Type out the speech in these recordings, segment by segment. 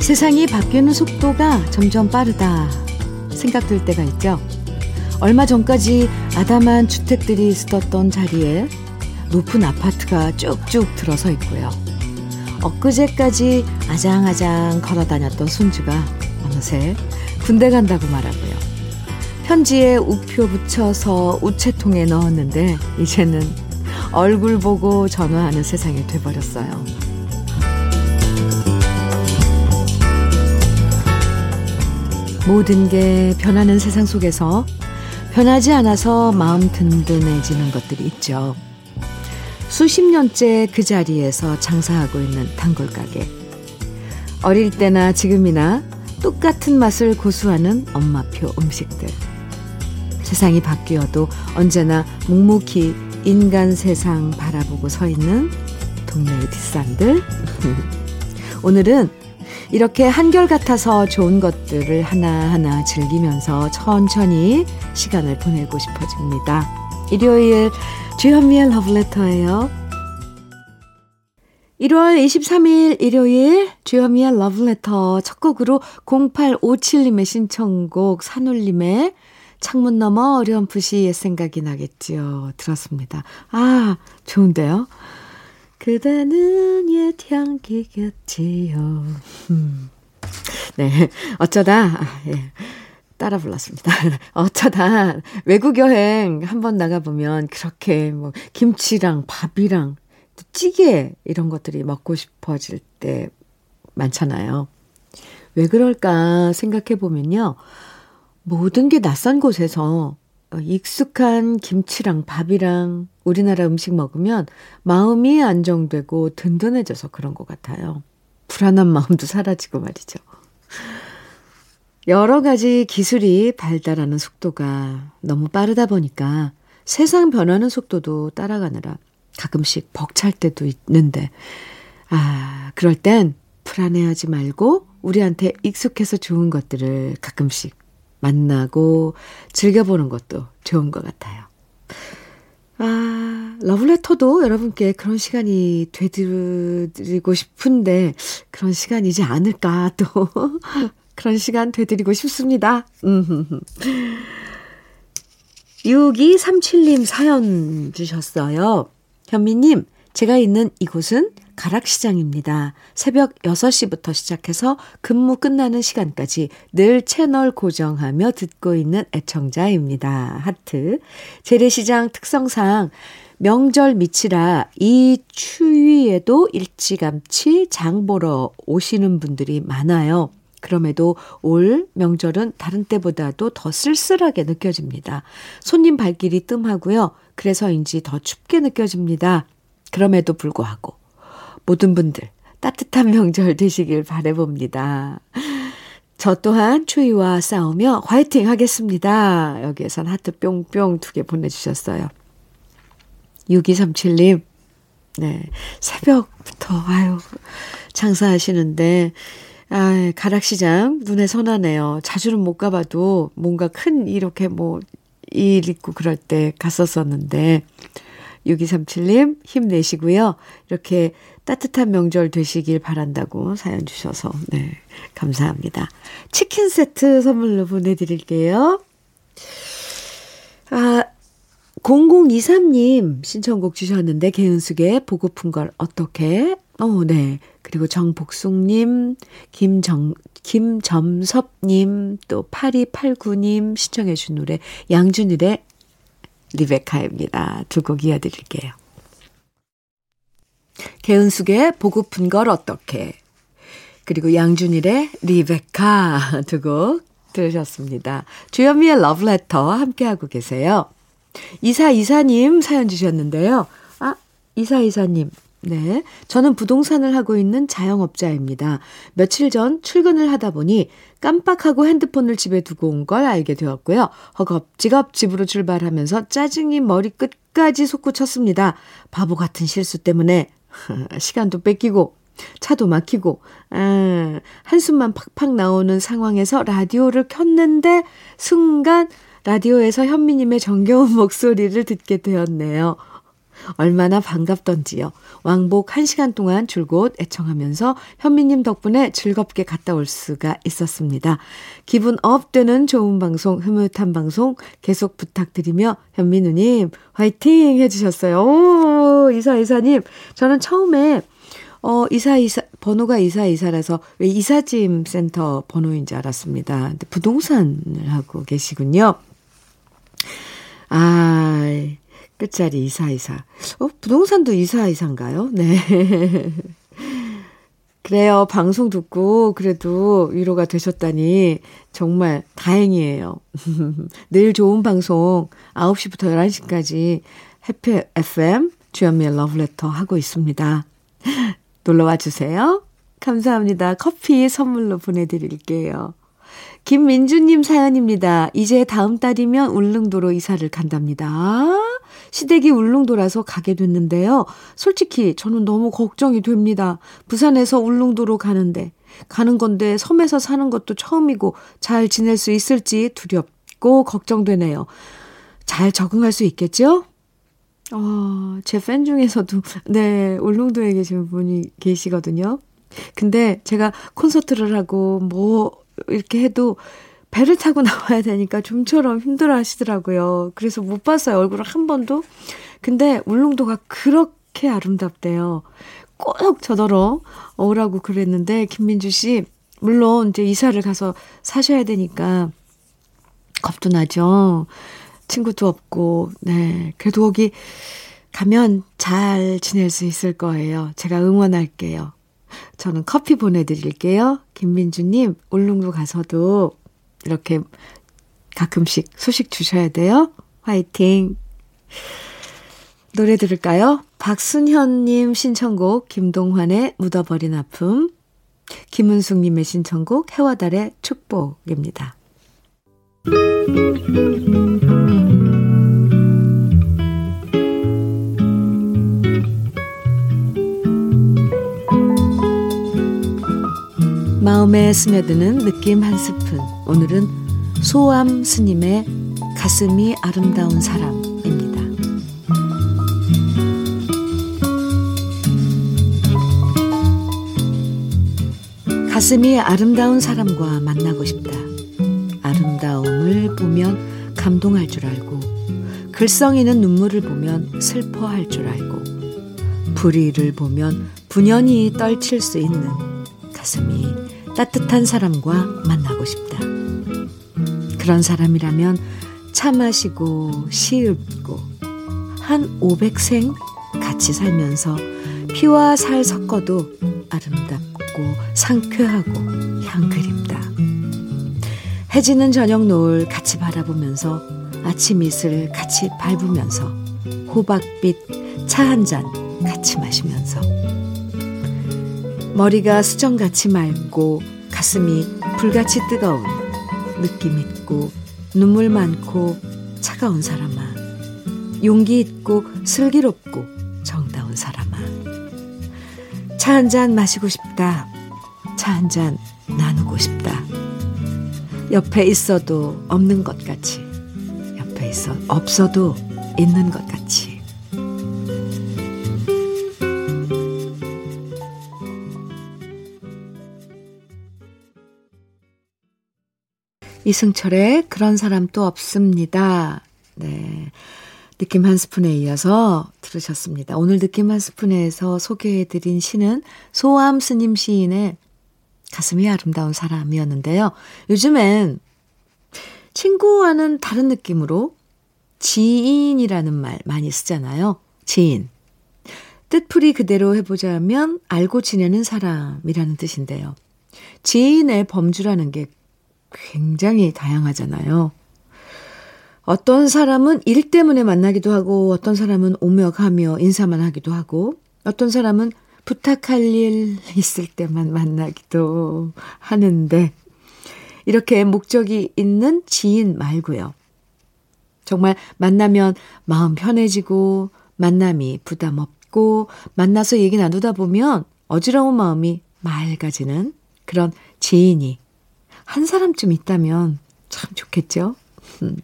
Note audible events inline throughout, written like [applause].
세상이 바뀌는 속도가 점점 빠르다 생각될 때가 있죠. 얼마 전까지 아담한 주택들이 있었던 자리에 높은 아파트가 쭉쭉 들어서 있고요. 엊그제까지 아장아장 걸어 다녔던 손주가 어느새 군대 간다고 말하고요. 편지에 우표 붙여서 우체통에 넣었는데 이제는 얼굴 보고 전화하는 세상이 돼버렸어요. 모든 게 변하는 세상 속에서 변하지 않아서 마음 든든해지는 것들이 있죠. 수십 년째 그 자리에서 장사하고 있는 단골 가게. 어릴 때나 지금이나 똑같은 맛을 고수하는 엄마표 음식들. 세상이 바뀌어도 언제나 묵묵히 인간 세상 바라보고 서 있는 동네의 뒷산들. [laughs] 오늘은 이렇게 한결같아서 좋은 것들을 하나하나 즐기면서 천천히 시간을 보내고 싶어집니다. 일요일 주현미의 러브레터예요. 1월 23일 일요일 주현미의 러브레터 첫 곡으로 0857님의 신청곡 산울림의 창문 너머 어렴풋이 옛 생각이 나겠지요. 들었습니다. 아, 좋은데요? 그대는 옛 향기겠지요. 음. 네. 어쩌다, 아, 예. 따라 불렀습니다. [laughs] 어쩌다 외국 여행 한번 나가보면 그렇게 뭐 김치랑 밥이랑 찌개 이런 것들이 먹고 싶어질 때 많잖아요. 왜 그럴까 생각해 보면요. 모든 게 낯선 곳에서 어, 익숙한 김치랑 밥이랑 우리나라 음식 먹으면 마음이 안정되고 든든해져서 그런 것 같아요. 불안한 마음도 사라지고 말이죠. 여러 가지 기술이 발달하는 속도가 너무 빠르다 보니까 세상 변하는 속도도 따라가느라 가끔씩 벅찰 때도 있는데, 아, 그럴 땐 불안해하지 말고 우리한테 익숙해서 좋은 것들을 가끔씩 만나고 즐겨보는 것도 좋은 것 같아요. 아, 러브레터도 여러분께 그런 시간이 되드리고 싶은데, 그런 시간이지 않을까, 또. [laughs] 그런 시간 되드리고 싶습니다. 6237님 사연 주셨어요. 현미님, 제가 있는 이곳은 가락시장입니다. 새벽 6시부터 시작해서 근무 끝나는 시간까지 늘 채널 고정하며 듣고 있는 애청자입니다. 하트. 재래시장 특성상 명절 밑이라 이 추위에도 일찌감치 장 보러 오시는 분들이 많아요. 그럼에도 올 명절은 다른 때보다도 더 쓸쓸하게 느껴집니다. 손님 발길이 뜸하고요. 그래서인지 더 춥게 느껴집니다. 그럼에도 불구하고 모든 분들 따뜻한 [laughs] 명절 되시길 바래봅니다. 저 또한 추위와 싸우며 화이팅 하겠습니다. 여기에선 하트 뿅뿅 두 개 보내주셨어요. 6237님, 네. 새벽부터, 아유, 장사하시는데, 아, 가락시장 눈에 선하네요. 자주는 못 가봐도 뭔가 큰 이렇게 뭐, 일 있고 그럴 때 갔었었는데, 6237님 힘내시고요. 이렇게 따뜻한 명절 되시길 바란다고 사연 주셔서 네 감사합니다. 치킨 세트 선물로 보내드릴게요. 아 0023님 신청곡 주셨는데 개은숙의 보고픈 걸 어떻게 어, 네. 그리고 정복숙님, 김정, 김점섭님, 또 8289님 시청해주신 노래 양준일의 리베카입니다. 두 곡 이어드릴게요. 개은숙의 보고픈 걸 어떻게 그리고 양준일의 리베카 [laughs] 두 곡 들으셨습니다. 주현미의 러브레터 함께하고 계세요. 이사이사님 사연 주셨는데요. 아, 이사이사님 네. 저는 부동산을 하고 있는 자영업자입니다. 며칠 전 출근을 하다 보니 깜빡하고 핸드폰을 집에 두고 온 걸 알게 되었고요. 허겁지겁 집으로 출발하면서 짜증이 머리 끝까지 솟구쳤습니다. 바보 같은 실수 때문에 [laughs] 시간도 뺏기고 차도 막히고 아, 한숨만 팍팍 나오는 상황에서 라디오를 켰는데 순간 라디오에서 현미님의 정겨운 [laughs] 목소리를 듣게 되었네요. 얼마나 반갑던지요. 왕복 1시간 동안 줄곧 애청하면서 현미님 덕분에 즐겁게 갔다 올 수가 있었습니다. 기분 up 되는 좋은 방송, 흐뭇한 방송 계속 부탁드리며 현미 누님 화이팅 해주셨어요. 오, 이사 이사님. 저는 처음에 어, 이사 이사, 번호가 이사 이사라서 왜 이사짐 센터 번호인 줄 알았습니다. 근데 부동산을 하고 계시군요. 아, 끝자리 이사이사. 어, 부동산도 이사이사인가요? 네. [laughs] 그래요. 방송 듣고 그래도 위로가 되셨다니 정말 다행이에요. [laughs] 늘 좋은 방송 9시부터 11시까지 해피 FM 주연미의 러브레터 하고 있습니다. [laughs] 놀러와 주세요. 감사합니다. 커피 선물로 보내드릴게요. 김민주님 사연입니다. 이제 다음 달이면 울릉도로 이사를 간답니다. 시댁이 울릉도라서 가게 됐는데요. 솔직히 저는 너무 걱정이 됩니다. 부산에서 울릉도로 가는데, 가는 건데 섬에서 사는 것도 처음이고 잘 지낼 수 있을지 두렵고 걱정되네요. 잘 적응할 수 있겠죠? 어, 제 팬 중에서도, [laughs] 네, 울릉도에 계신 분이 계시거든요. 근데 제가 콘서트를 하고 뭐 이렇게 해도 배를 타고 [laughs] 나와야 되니까 좀처럼 힘들어 하시더라고요. 그래서 못 봤어요. 얼굴을 한 번도. 근데 울릉도가 그렇게 아름답대요. 꼭 저더러 오라고 그랬는데, 김민주 씨, 물론 이제 이사를 가서 사셔야 되니까 겁도 나죠. 친구도 없고, 네. 그래도 거기 가면 잘 지낼 수 있을 거예요. 제가 응원할게요. 저는 커피 보내드릴게요. 김민주님, 울릉도 가서도 이렇게 가끔씩 소식 주셔야 돼요. 화이팅! 노래 들을까요? 박순현님 신청곡, 김동환의 묻어버린 아픔, 김은숙님의 신청곡, 해와 달의 축복입니다. 마음에 스며드는 느낌 한 스푼. 오늘은 소암 스님의 가슴이 아름다운 사람입니다. 가슴이 아름다운 사람과 만나고 싶다. 아름다움을 보면 감동할 줄 알고, 글썽이는 눈물을 보면 슬퍼할 줄 알고, 불의를 보면 분연히 떨칠 수 있는 가슴이 따뜻한 사람과 만나고 싶다. 그런 사람이라면 차 마시고 시 읊고 한 500생 같이 살면서 피와 살 섞어도 아름답고 상쾌하고 향그립다. 해지는 저녁 노을 같이 바라보면서 아침 이슬 같이 밟으면서 호박빛 차 한 잔 같이 마시면서 머리가 수정같이 맑고 가슴이 불같이 뜨거운 느낌 있고 눈물 많고 차가운 사람아. 용기 있고 슬기롭고 정다운 사람아. 차 한 잔 마시고 싶다. 차 한 잔 나누고 싶다. 옆에 있어도 없는 것 같이 옆에 있어 없어도 있는 것 같이 이승철의 그런 사람 또 없습니다. 네. 느낌 한 스푼에 이어서 들으셨습니다. 오늘 느낌 한 스푼에서 소개해드린 시는 소암 스님 시인의 가슴이 아름다운 사람이었는데요. 요즘엔 친구와는 다른 느낌으로 지인이라는 말 많이 쓰잖아요. 지인. 뜻풀이 그대로 해보자면 알고 지내는 사람이라는 뜻인데요. 지인의 범주라는 게 굉장히 다양하잖아요. 어떤 사람은 일 때문에 만나기도 하고, 어떤 사람은 오며 가며 인사만 하기도 하고, 어떤 사람은 부탁할 일 있을 때만 만나기도 하는데, 이렇게 목적이 있는 지인 말고요. 정말 만나면 마음 편해지고 만남이 부담 없고 만나서 얘기 나누다 보면 어지러운 마음이 맑아지는 그런 지인이 한 사람쯤 있다면 참 좋겠죠? 음.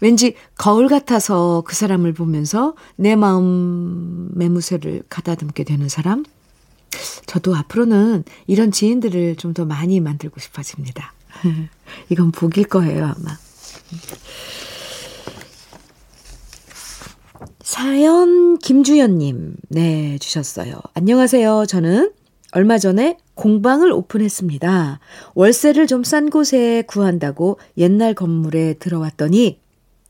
왠지 거울 같아서 그 사람을 보면서 내 마음 매무새를 가다듬게 되는 사람? 저도 앞으로는 이런 지인들을 좀 더 많이 만들고 싶어집니다. [laughs] 이건 복일 거예요, 아마. 사연 김주연님, 네, 주셨어요. 안녕하세요. 저는 얼마 전에 공방을 오픈했습니다. 월세를 좀 싼 곳에 구한다고 옛날 건물에 들어왔더니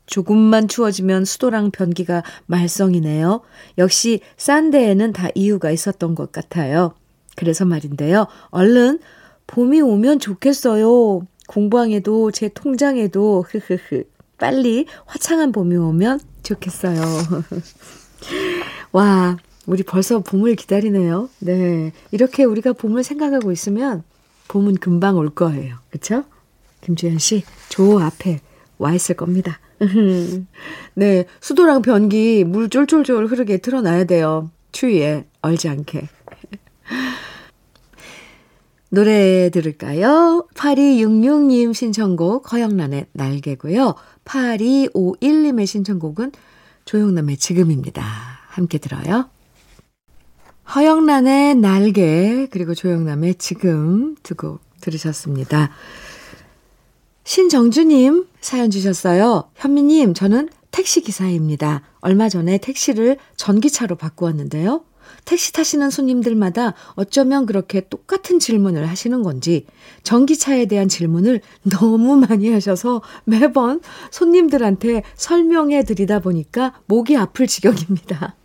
조금만 추워지면 수도랑 변기가 말썽이네요. 역시 싼 데에는 다 이유가 있었던 것 같아요. 그래서 말인데요. 얼른 봄이 오면 좋겠어요. 공방에도 제 통장에도 흐흐흐 빨리 화창한 봄이 오면 좋겠어요. [laughs] 와, 우리 벌써 봄을 기다리네요. 네. 이렇게 우리가 봄을 생각하고 있으면 봄은 금방 올 거예요. 그쵸? 김주현 씨, 조 앞에 와 있을 겁니다. [laughs] 네, 수도랑 변기 물 쫄쫄쫄 흐르게 틀어놔야 돼요. 추위에 얼지 않게. [laughs] 노래 들을까요? 8266님 신청곡 허영란의 날개고요. 8251님의 신청곡은 조영남의 지금입니다. 함께 들어요. 허영란의 날개 그리고 조영남의 지금 두 곡 들으셨습니다. 신정주님 사연 주셨어요. 현미님, 저는 택시기사입니다. 얼마 전에 택시를 전기차로 바꾸었는데요. 택시 타시는 손님들마다 어쩌면 그렇게 똑같은 질문을 하시는 건지 전기차에 대한 질문을 너무 많이 하셔서 매번 손님들한테 설명해 드리다 보니까 목이 아플 지경입니다.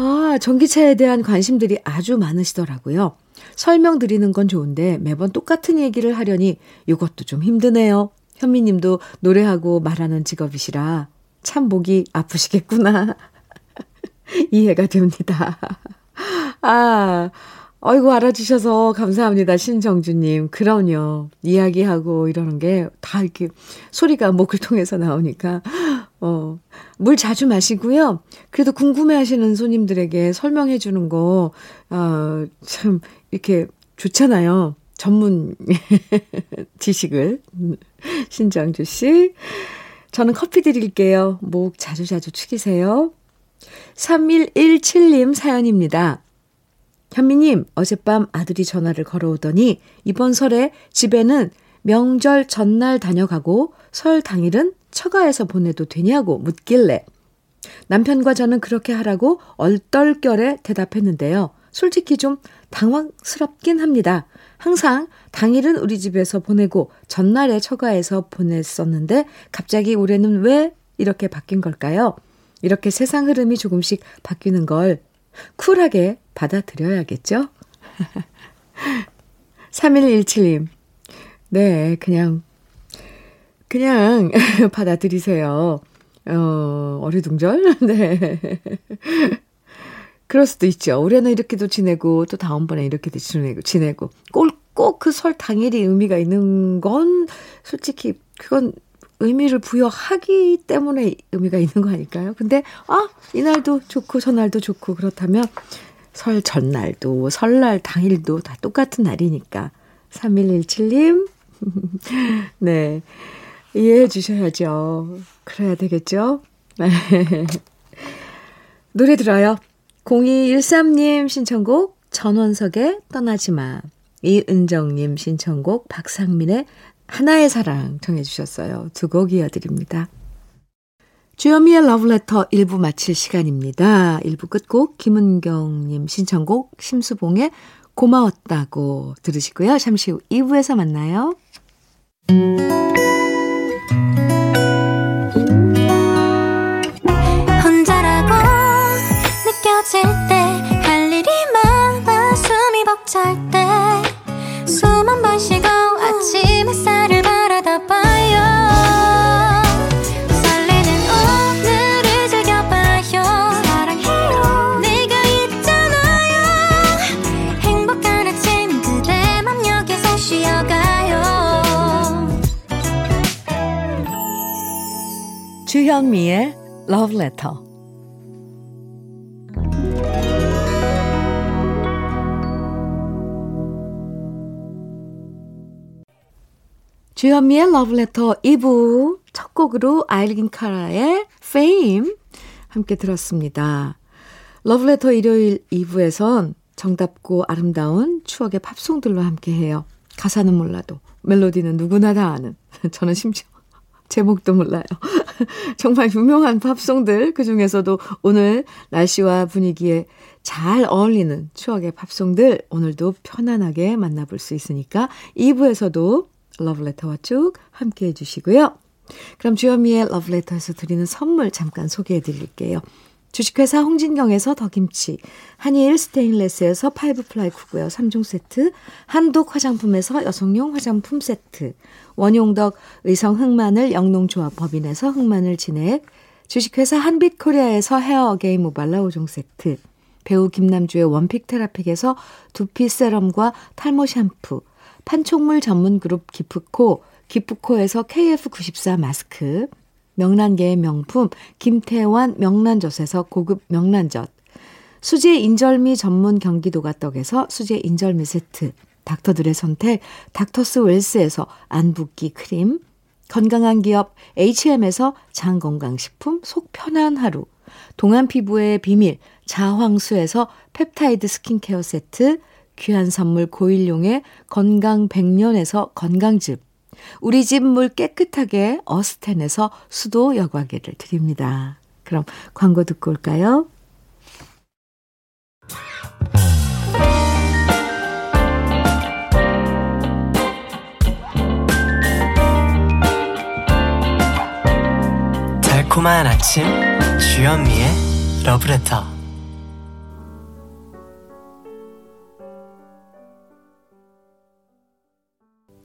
아, 전기차에 대한 관심들이 아주 많으시더라고요. 설명드리는 건 좋은데 매번 똑같은 얘기를 하려니 이것도 좀 힘드네요. 현미님도 노래하고 말하는 직업이시라 참 목이 아프시겠구나. [laughs] 이해가 됩니다. 아, 어이구, 알아주셔서 감사합니다. 신정주님. 그럼요. 이야기하고 이러는 게 다 이렇게 소리가 목을 통해서 나오니까, 어, 물 자주 마시고요. 그래도 궁금해 하시는 손님들에게 설명해 주는 거, 어, 참, 이렇게 좋잖아요. 전문 [laughs] 지식을. 신정주 씨. 저는 커피 드릴게요. 목 자주자주 축이세요. 3117님 사연입니다. 현미님, 어젯밤 아들이 전화를 걸어오더니 이번 설에 집에는 명절 전날 다녀가고 설 당일은 처가에서 보내도 되냐고 묻길래 남편과 저는 그렇게 하라고 얼떨결에 대답했는데요. 솔직히 좀 당황스럽긴 합니다. 항상 당일은 우리 집에서 보내고 전날에 처가에서 보냈었는데 갑자기 올해는 왜 이렇게 바뀐 걸까요? 이렇게 세상 흐름이 조금씩 바뀌는 걸 쿨하게 받아들여야겠죠? [laughs] 3117님. 네, 그냥, 그냥 [laughs] 받아들이세요. 어, 어리둥절? [laughs] 네. 그럴 수도 있죠. 올해는 이렇게도 지내고, 또 다음번에 이렇게도 지내고, 지내고. 꼭, 꼭그 설 당일이 의미가 있는 건, 솔직히, 그건 의미를 부여하기 때문에 의미가 있는 거 아닐까요? 근데, 아, 이날도 좋고, 저날도 좋고, 그렇다면 설 전날도, 설날 당일도 다 똑같은 날이니까. 3117님, [laughs] 네. 이해해 주셔야죠. 그래야 되겠죠? [laughs] 노래 들어요. 0213님 신청곡 전원석의 떠나지 마. 이은정님 신청곡 박상민의 하나의 사랑 정해 주셨어요. 두 곡 이어드립니다. 주여미의 러브레터 1부 마칠 시간입니다. 1부 끝곡 김은경님 신청곡 심수봉의 고마웠다고 들으시고요. 잠시 후 2부에서 만나요. 잘 때 숨 한 번 쉬고 주현미의 러브레터 주현미의 Letter 2부 첫 곡으로 아일린 카라의 Fame 함께 들었습니다. Letter 일요일 2부에선 정답고 아름다운 추억의 팝송들로 함께해요. 가사는 몰라도 멜로디는 누구나 다 아는 [laughs] 저는 심지어 [laughs] 제목도 몰라요. [laughs] 정말 유명한 팝송들, 그 중에서도 오늘 날씨와 분위기에 잘 어울리는 추억의 팝송들, 오늘도 편안하게 만나볼 수 있으니까 2부에서도 러브레터와 쭉 함께 해 주시고요. 그럼 주현미의 러브레터에서 드리는 선물 잠깐 소개해 드릴게요. 주식회사 홍진경에서 더김치, 한일 스테인레스에서 five ply cookware 3종 세트, 한독 화장품에서 여성용 화장품 세트, 원용덕 의성 흑마늘 영농조합 법인에서 흑마늘 진액, 주식회사 한빛코리아에서 헤어 게인 모발라 5종 세트, 배우 김남주의 원픽 테라픽에서 두피 세럼과 탈모 샴푸, 판촉물 전문 그룹 기프코, 기프코에서 KF94 마스크, 명란계의 명품 김태환 명란젓에서 고급 명란젓, 수제 인절미 전문 경기도가 떡에서 수제 인절미 세트, 닥터들의 선택 닥터스 웰스에서 안붓기 크림, 건강한 기업 H&M에서 장건강식품 속 편한 하루, 동안 피부의 비밀 자황수에서 펩타이드 스킨케어 세트, 귀한 선물 고일용의 건강 백년에서 건강즙, 우리 집 물 깨끗하게 어스텐에서 수도 여과기를 드립니다. 그럼 광고 듣고 올까요? 달콤한 아침 주현미의 러브레터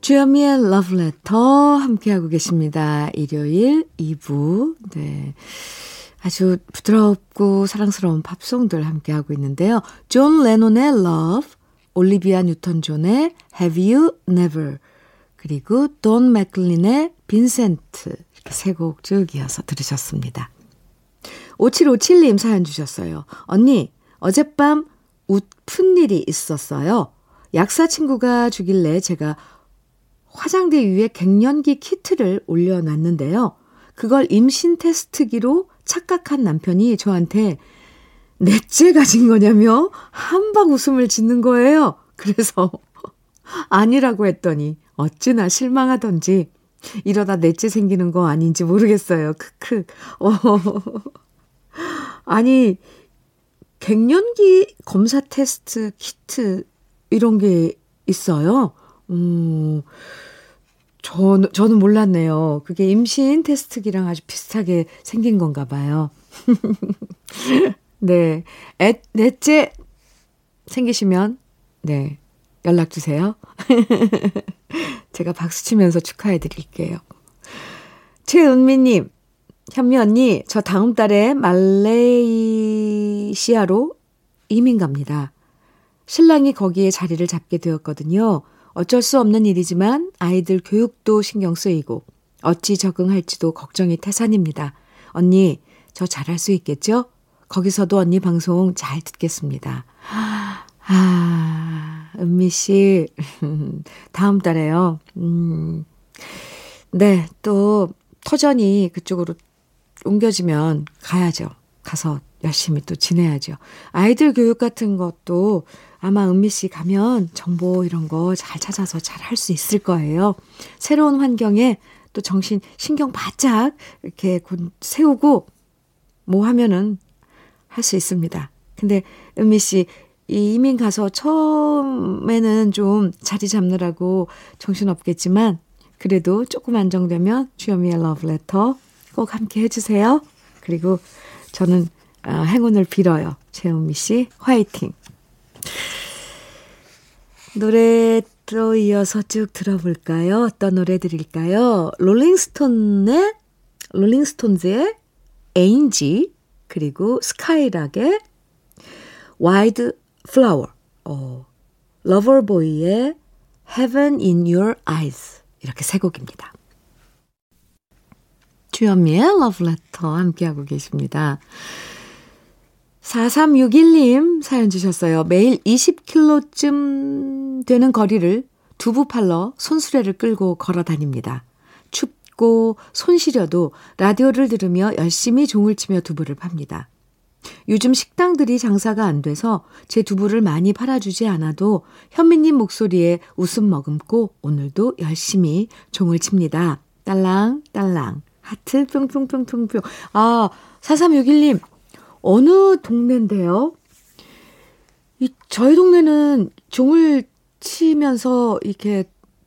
주현미의 러브레터 함께하고 계십니다. 일요일 2부. 네. 아주 부드럽고 사랑스러운 팝송들 함께하고 있는데요. 존 레논의 Love, 올리비아 뉴턴 존의 Have You Never, 그리고 돈 맥클린의 빈센트 이렇게 세 곡 쭉 이어서 들으셨습니다. 5757님 사연 주셨어요. 언니, 어젯밤 웃픈 일이 있었어요. 약사 친구가 주길래 제가 화장대 위에 갱년기 키트를 올려놨는데요. 그걸 임신 테스트기로 착각한 남편이 저한테 넷째 가진 거냐며 한방 웃음을 짓는 거예요. 그래서 [laughs] 아니라고 했더니 어찌나 실망하던지 이러다 넷째 생기는 거 아닌지 모르겠어요. 크크. 어. [laughs] 아니 갱년기 검사 테스트 키트 이런 게 있어요. 음. 저, 저는 몰랐네요. 그게 임신 테스트기랑 아주 비슷하게 생긴 건가 봐요. [laughs] 네. 애, 넷째 생기시면, 네. 연락 주세요. [laughs] 제가 박수 치면서 축하해 드릴게요. 최은미님, 현미 언니, 저 다음 달에 말레이시아로 이민 갑니다. 신랑이 거기에 자리를 잡게 되었거든요. 어쩔 수 없는 일이지만 아이들 교육도 신경 쓰이고 어찌 적응할지도 걱정이 태산입니다. 언니, 저 잘할 수 있겠죠? 거기서도 언니 방송 잘 듣겠습니다. 아, 은미 씨, [laughs] 다음 달에요. 음, 네, 또 터전이 그쪽으로 옮겨지면 가야죠. 가서 열심히 또 지내야죠. 아이들 교육 같은 것도 아마 은미 씨 가면 정보 이런 거 잘 찾아서 잘 할 수 있을 거예요. 새로운 환경에 또 정신, 신경 바짝 이렇게 세우고 뭐 하면은 할 수 있습니다. 근데 은미 씨, 이 이민 가서 처음에는 좀 자리 잡느라고 정신 없겠지만 그래도 조금 안정되면 주현미의 러브레터 꼭 함께 해주세요. 그리고 저는 어, 행운을 빌어요. 재은미 씨, 화이팅! 노래 또 이어서 쭉 들어볼까요? 어떤 노래 드릴까요? 롤링스톤의, 롤링스톤즈의 Angie, 그리고 스카이락의 Wildflower, 어, 러버보이의 Heaven in Your Eyes. 이렇게 세 곡입니다. 주현미의 러브레터 함께하고 계십니다. 4361님 사연 주셨어요. 매일 20km쯤 되는 거리를 두부 팔러 손수레를 끌고 걸어 다닙니다. 춥고 손 시려도 라디오를 들으며 열심히 종을 치며 두부를 팝니다. 요즘 식당들이 장사가 안 돼서 제 두부를 많이 팔아주지 않아도 현미님 목소리에 웃음 머금고 오늘도 열심히 종을 칩니다. 딸랑, 딸랑. 하트 뿅뿅뿅뿅뿅. 아, 4361님, 어느 동네인데요? 이, 저희 동네는 종을 치면서 이렇게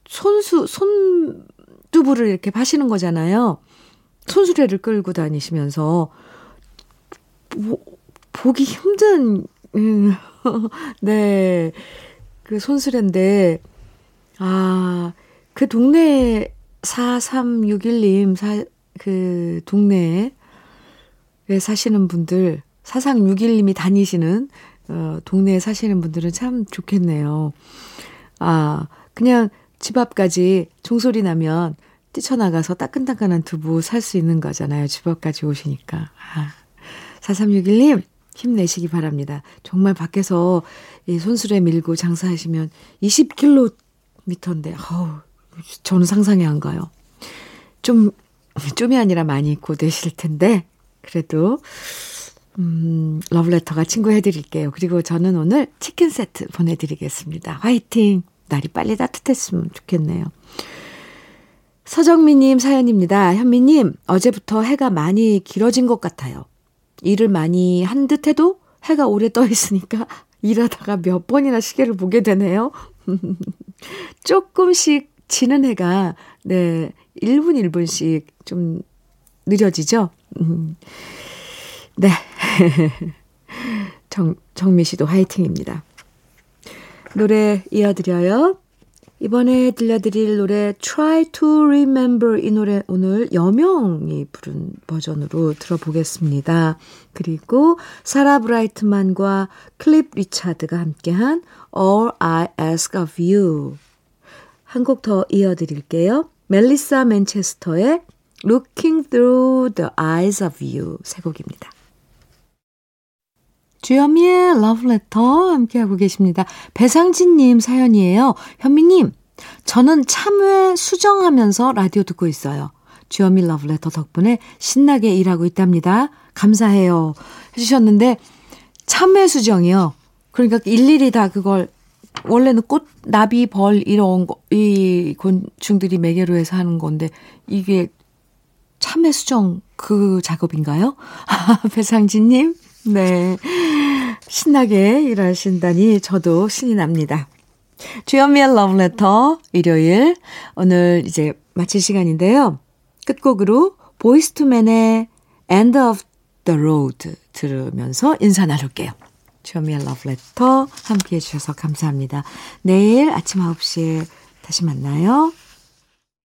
손수, 손두부를 이렇게 파시는 거잖아요. 손수레를 끌고 다니시면서 뭐, 보기 힘든, 음, [laughs] 네. 그 손수레인데, 아, 그 동네 4361님, 사, 그 동네에 사시는 분들, 4361님이 다니시는, 어, 동네에 사시는 분들은 참 좋겠네요. 아, 그냥 집 앞까지 종소리 나면 뛰쳐나가서 따끈따끈한 두부 살 수 있는 거잖아요. 집 앞까지 오시니까. 아. 4361님, 힘내시기 바랍니다. 정말 밖에서 이 손수레 밀고 장사하시면 20km인데, 어우, 저는 상상이 안 가요. 좀, 좀이 아니라 많이 고되실 텐데, 그래도, 음, 러브레터가 친구해드릴게요. 그리고 저는 오늘 치킨 세트 보내드리겠습니다. 화이팅! 날이 빨리 따뜻했으면 좋겠네요. 서정미님 사연입니다. 현미님, 어제부터 해가 많이 길어진 것 같아요. 일을 많이 한 듯 해도 해가 오래 떠 있으니까 [laughs] 일하다가 몇 번이나 시계를 보게 되네요. [laughs] 조금씩 지는 해가, 네, 1분 1분씩 좀 느려지죠? 음. 네. [laughs] 정, 정미 씨도 화이팅입니다. 노래 이어드려요. 이번에 들려드릴 노래 Try to Remember 이 노래 오늘 여명이 부른 버전으로 들어보겠습니다. 그리고 사라 브라이트만과 클립 리차드가 함께한 All I Ask of You 한 곡 더 이어드릴게요. 멜리사 맨체스터의 Looking Through the Eyes of You 세 곡입니다. 주현미의 러브레터 함께하고 계십니다. 배상진님 사연이에요. 현미님, 저는 참외 수정하면서 라디오 듣고 있어요. 주현미 러브레터 덕분에 신나게 일하고 있답니다. 감사해요. 해주셨는데, 참외 수정이요. 그러니까 일일이 다 그걸, 원래는 꽃, 나비, 벌, 이런 거, 이 곤충들이 매개로 해서 하는 건데, 이게 참외 수정 그 작업인가요? [laughs] 배상진님, 네. 신나게 일하신다니 저도 신이 납니다. 주연미의 러브레터 일요일 오늘 이제 마칠 시간인데요. 끝곡으로 보이스투맨의 End of the Road 들으면서 인사 나눌게요. 주연미의 러브레터 함께해 주셔서 감사합니다. 내일 아침 9시에 다시 만나요.